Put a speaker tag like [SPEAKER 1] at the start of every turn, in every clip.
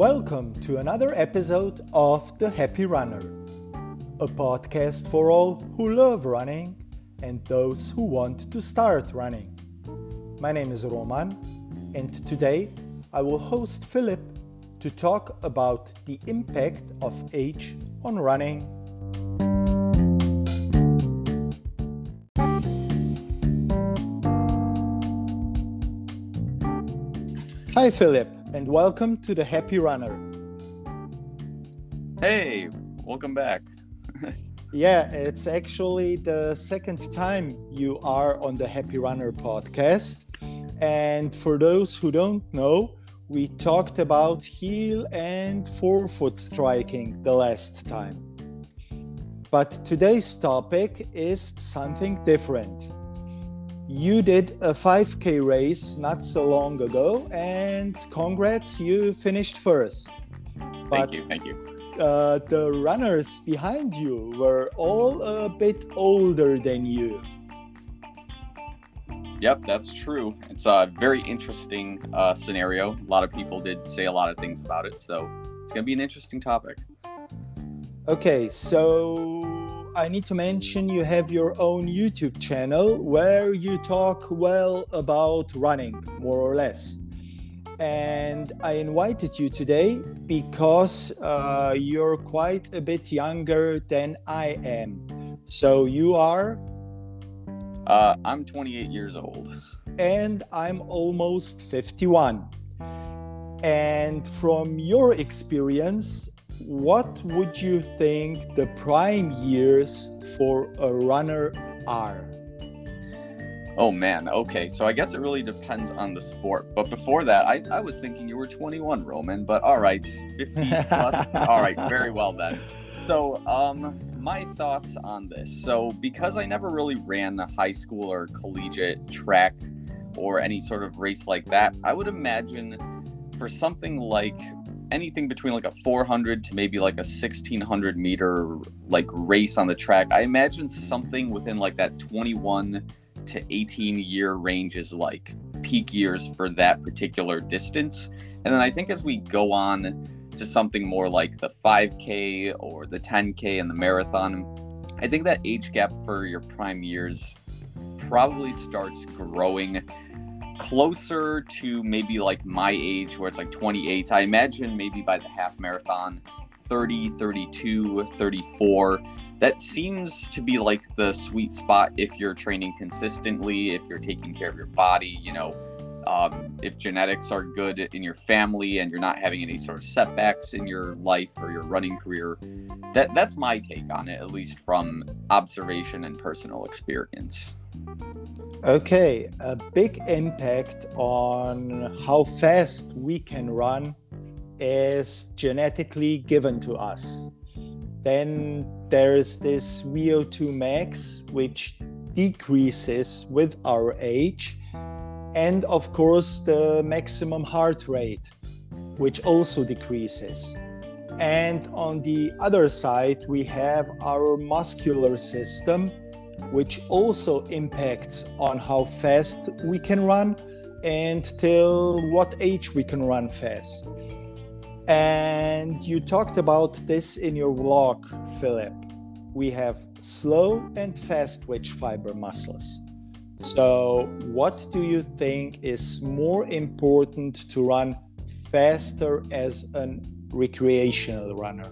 [SPEAKER 1] Welcome to another episode of The Happy Runner, a podcast for all who love running and those who want to start running. My name is Roman, and today I will host Filip to talk about the impact of age on running. Hi, Filip, and welcome to the Happy Runner.
[SPEAKER 2] Hey, welcome back.
[SPEAKER 1] Yeah, it's actually the second time you are on the Happy Runner podcast. And for those who don't know, we talked about heel and forefoot striking the last time. But today's topic is something different. You did a 5K race not so long ago, and congrats, you finished first.
[SPEAKER 2] But thank you, thank you
[SPEAKER 1] uh, the runners behind you were all a bit older than you.
[SPEAKER 2] Yep, that's true. It's a very interesting uh, scenario. A lot of people did say a lot of things about it, so it's going to be an interesting topic.
[SPEAKER 1] Okay, so I need to mention you have your own YouTube channel where you talk well about running, more or less and I invited you today because uh, you're quite a bit younger than I am. So you are?
[SPEAKER 2] Uh, I'm 28 years old.
[SPEAKER 1] And I'm almost 51. And from your experience, what would you think the prime years for a runner are?
[SPEAKER 2] Oh man, okay. So I guess it really depends on the sport. But before that, I, I was thinking you were 21, Roman. But all right, 50 plus. all right, very well then. So, um, my thoughts on this. So, because I never really ran a high school or collegiate track or any sort of race like that, I would imagine for something like anything between like a 400 to maybe like a 1600 meter like race on the track, I imagine something within like that 21 to 18 year range is like peak years for that particular distance. And then I think as we go on to something more like the 5K or the 10K and the marathon, I think that age gap for your prime years probably starts growing closer to maybe like my age where it's like 28. I imagine maybe by the half marathon, 30, 32, 34 that seems to be like the sweet spot if you're training consistently, if you're taking care of your body, you know, um, if genetics are good in your family and you're not having any sort of setbacks in your life or your running career. That that's my take on it, at least from observation and personal experience.
[SPEAKER 1] Okay, a big impact on how fast we can run is genetically given to us. Then there's this VO2 max, which decreases with our age. And of course, the maximum heart rate, which also decreases. And on the other side, we have our muscular system, which also impacts on how fast we can run and till what age we can run fast. And you talked about this in your vlog, Filip. We have slow and fast twitch fiber muscles. So, what do you think is more important to run faster as a recreational runner?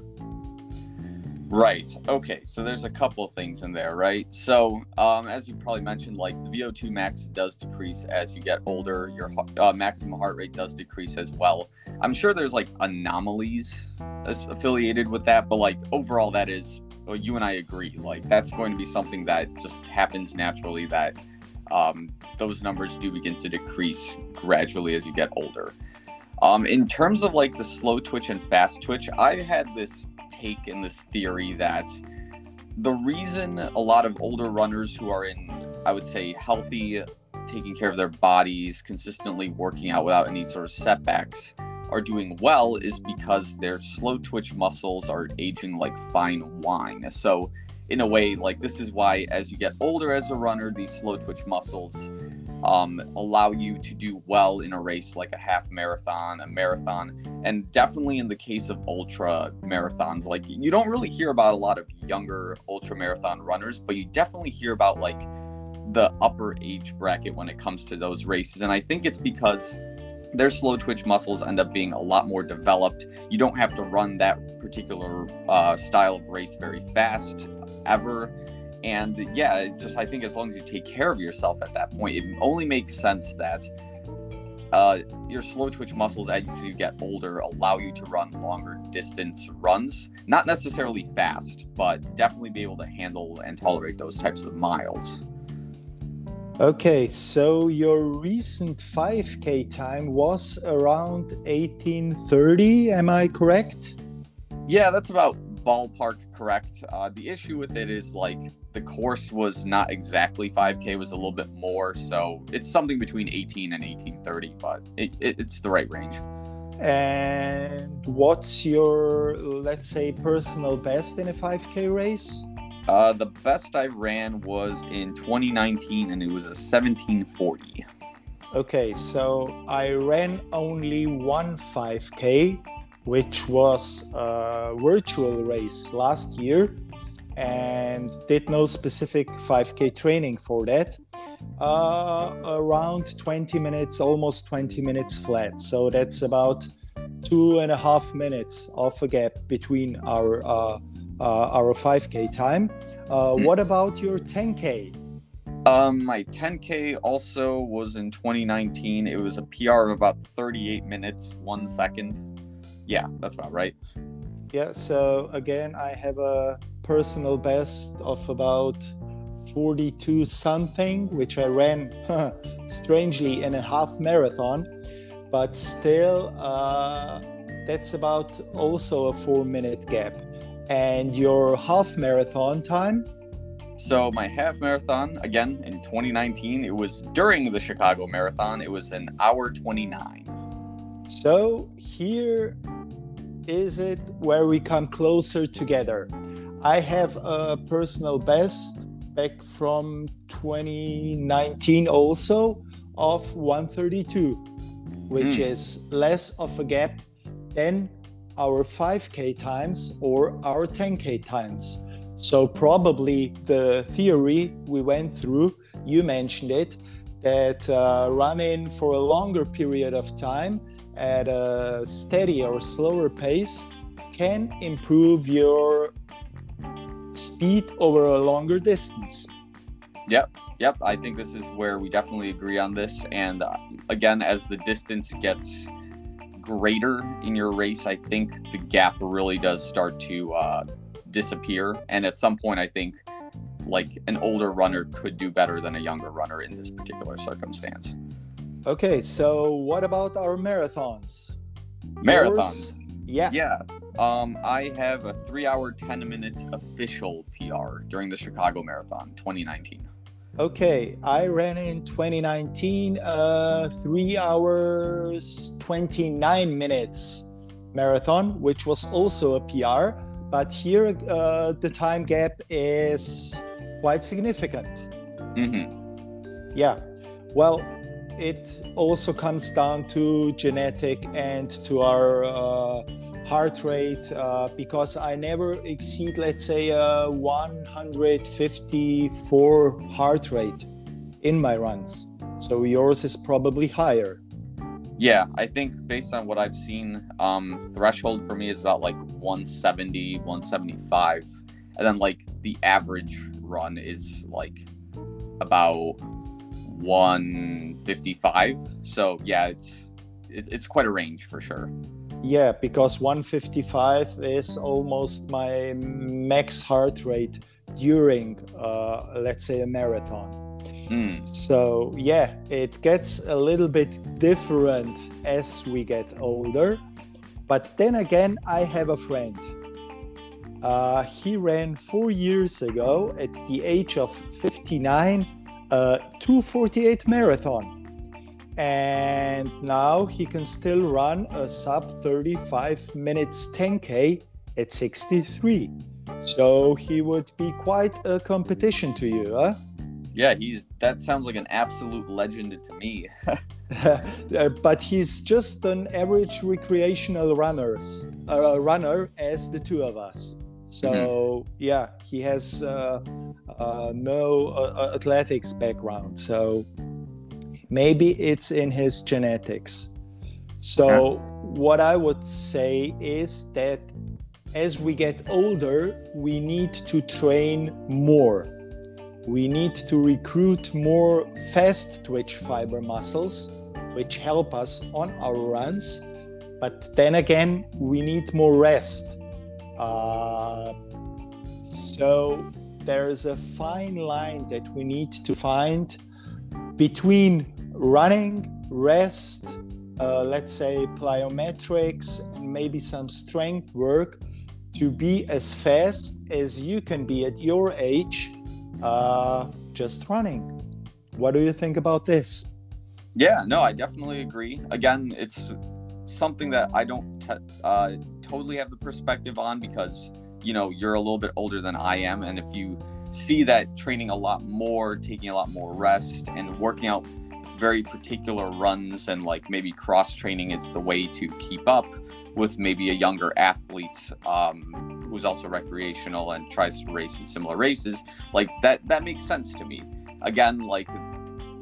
[SPEAKER 2] Right. Okay. So there's a couple of things in there, right? So, um, as you probably mentioned, like the VO2 max does decrease as you get older. Your uh, maximum heart rate does decrease as well. I'm sure there's like anomalies affiliated with that, but like overall, that is, well, you and I agree. Like that's going to be something that just happens naturally. That um, those numbers do begin to decrease gradually as you get older. Um, in terms of like the slow twitch and fast twitch, I had this take in this theory that the reason a lot of older runners who are in, I would say, healthy, taking care of their bodies, consistently working out without any sort of setbacks, are doing well is because their slow twitch muscles are aging like fine wine. So, in a way, like this is why as you get older as a runner, these slow twitch muscles um, allow you to do well in a race like a half marathon, a marathon, and definitely in the case of ultra marathons, like you don't really hear about a lot of younger ultra marathon runners, but you definitely hear about like the upper age bracket when it comes to those races. And I think it's because their slow twitch muscles end up being a lot more developed. You don't have to run that particular uh, style of race very fast ever. And yeah, it's just I think as long as you take care of yourself at that point, it only makes sense that uh, your slow twitch muscles as you get older allow you to run longer distance runs. Not necessarily fast, but definitely be able to handle and tolerate those types of miles.
[SPEAKER 1] Okay, so your recent 5K time was around 1830, am I correct?
[SPEAKER 2] Yeah, that's about ballpark correct. Uh, the issue with it is like the course was not exactly 5K, was a little bit more. So it's something between 18 and 1830, but it, it, it's the right range.
[SPEAKER 1] And what's your, let's say, personal best in a 5K race?
[SPEAKER 2] Uh, the best I ran was in 2019 and it was a 1740.
[SPEAKER 1] Okay, so I ran only one 5K, which was a virtual race last year and did no specific 5K training for that. Uh, around 20 minutes, almost 20 minutes flat. So that's about two and a half minutes of a gap between our uh, uh, our 5K time. Uh, mm. What about your 10K?
[SPEAKER 2] Um, my 10K also was in 2019. It was a PR of about 38 minutes, one second. Yeah, that's about right.
[SPEAKER 1] Yeah, so again, I have a personal best of about 42 something, which I ran strangely in a half marathon, but still, uh, that's about also a four minute gap. And your half marathon time?
[SPEAKER 2] So, my half marathon, again in 2019, it was during the Chicago Marathon, it was an hour 29.
[SPEAKER 1] So, here is it where we come closer together. I have a personal best back from 2019 also of 132, which mm. is less of a gap than our 5K times or our 10K times. So, probably the theory we went through, you mentioned it, that uh, running for a longer period of time at a steady or slower pace can improve your speed over a longer distance.
[SPEAKER 2] Yep, yep. I think this is where we definitely agree on this. And uh, again, as the distance gets greater in your race, I think the gap really does start to uh, disappear. And at some point, I think like an older runner could do better than a younger runner in this particular circumstance.
[SPEAKER 1] Okay, so what about our marathons?
[SPEAKER 2] Marathons.
[SPEAKER 1] Yeah.
[SPEAKER 2] Yeah. Um, I have a three hour, 10 minute official PR during the Chicago Marathon 2019.
[SPEAKER 1] Okay, I ran in 2019, uh, three hours, 29 minutes marathon, which was also a PR. But here, uh, the time gap is quite significant.
[SPEAKER 2] Mm-hmm.
[SPEAKER 1] Yeah. Well, it also comes down to genetic and to our uh, heart rate uh, because I never exceed, let's say, a 154 heart rate in my runs. So yours is probably higher.
[SPEAKER 2] Yeah, I think based on what I've seen, um, threshold for me is about like 170, 175. And then like the average run is like about 155. So yeah, it's it's quite a range for sure.
[SPEAKER 1] Yeah, because 155 is almost my max heart rate during, uh, let's say, a marathon.
[SPEAKER 2] Mm.
[SPEAKER 1] So, yeah, it gets a little bit different as we get older. But then again, I have a friend. Uh, he ran four years ago at the age of 59, uh, 248 marathon and now he can still run a sub 35 minutes 10k at 63 so he would be quite a competition to you huh
[SPEAKER 2] Yeah, he's that sounds like an absolute legend to me.
[SPEAKER 1] But he's just an average recreational runners, uh, runner as the two of us. So mm-hmm. yeah, he has uh, uh no uh, athletics background. So maybe it's in his genetics. So what I would say is that as we get older, we need to train more. We need to recruit more fast twitch fiber muscles, which help us on our runs. But then again, we need more rest. Uh, so there's a fine line that we need to find between running, rest, uh, let's say plyometrics, and maybe some strength work to be as fast as you can be at your age uh, just running. What do you think about this?
[SPEAKER 2] Yeah, no, I definitely agree. Again, it's something that I don't te- uh, totally have the perspective on because, you know, you're a little bit older than I am. And if you see that training a lot more, taking a lot more rest, and working out very particular runs and like maybe cross training is the way to keep up with maybe a younger athlete um, who's also recreational and tries to race in similar races like that that makes sense to me again like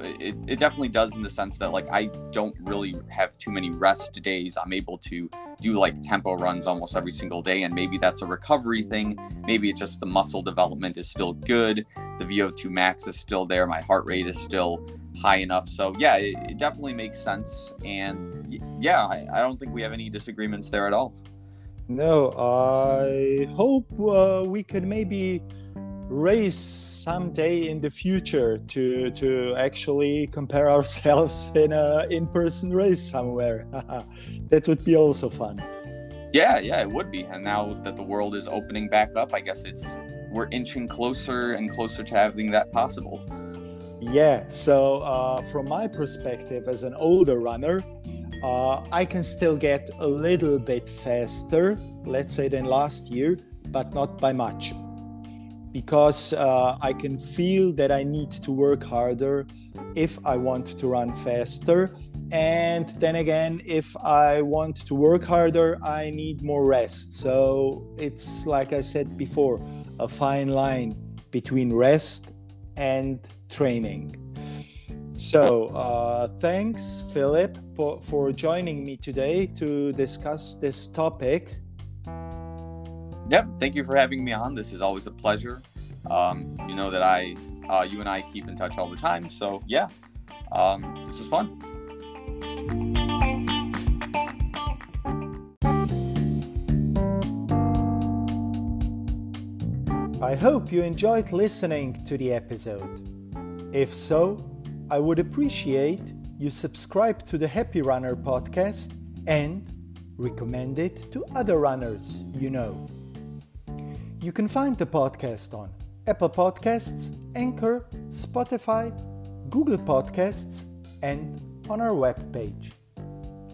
[SPEAKER 2] it, it definitely does in the sense that like i don't really have too many rest days i'm able to do like tempo runs almost every single day and maybe that's a recovery thing maybe it's just the muscle development is still good the vo2 max is still there my heart rate is still high enough. So yeah, it, it definitely makes sense. And yeah, I, I, don't think we have any disagreements there at all.
[SPEAKER 1] No, I hope uh, we can maybe race someday in the future to to actually compare ourselves in a in-person race somewhere. that would be also fun.
[SPEAKER 2] Yeah, yeah, it would be. And now that the world is opening back up, I guess it's we're inching closer and closer to having that possible.
[SPEAKER 1] Yeah, so uh, from my perspective as an older runner, uh, I can still get a little bit faster, let's say, than last year, but not by much. Because uh, I can feel that I need to work harder if I want to run faster. And then again, if I want to work harder, I need more rest. So it's like I said before, a fine line between rest and training. So, uh, thanks, Filip, for, for joining me today to discuss this topic.
[SPEAKER 2] Yep, thank you for having me on. This is always a pleasure. Um, you know that I, uh, you and I keep in touch all the time. So, yeah, um, this was fun.
[SPEAKER 1] I hope you enjoyed listening to the episode. If so, I would appreciate you subscribe to the Happy Runner podcast and recommend it to other runners you know. You can find the podcast on Apple Podcasts, Anchor, Spotify, Google Podcasts, and on our webpage.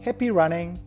[SPEAKER 1] Happy running!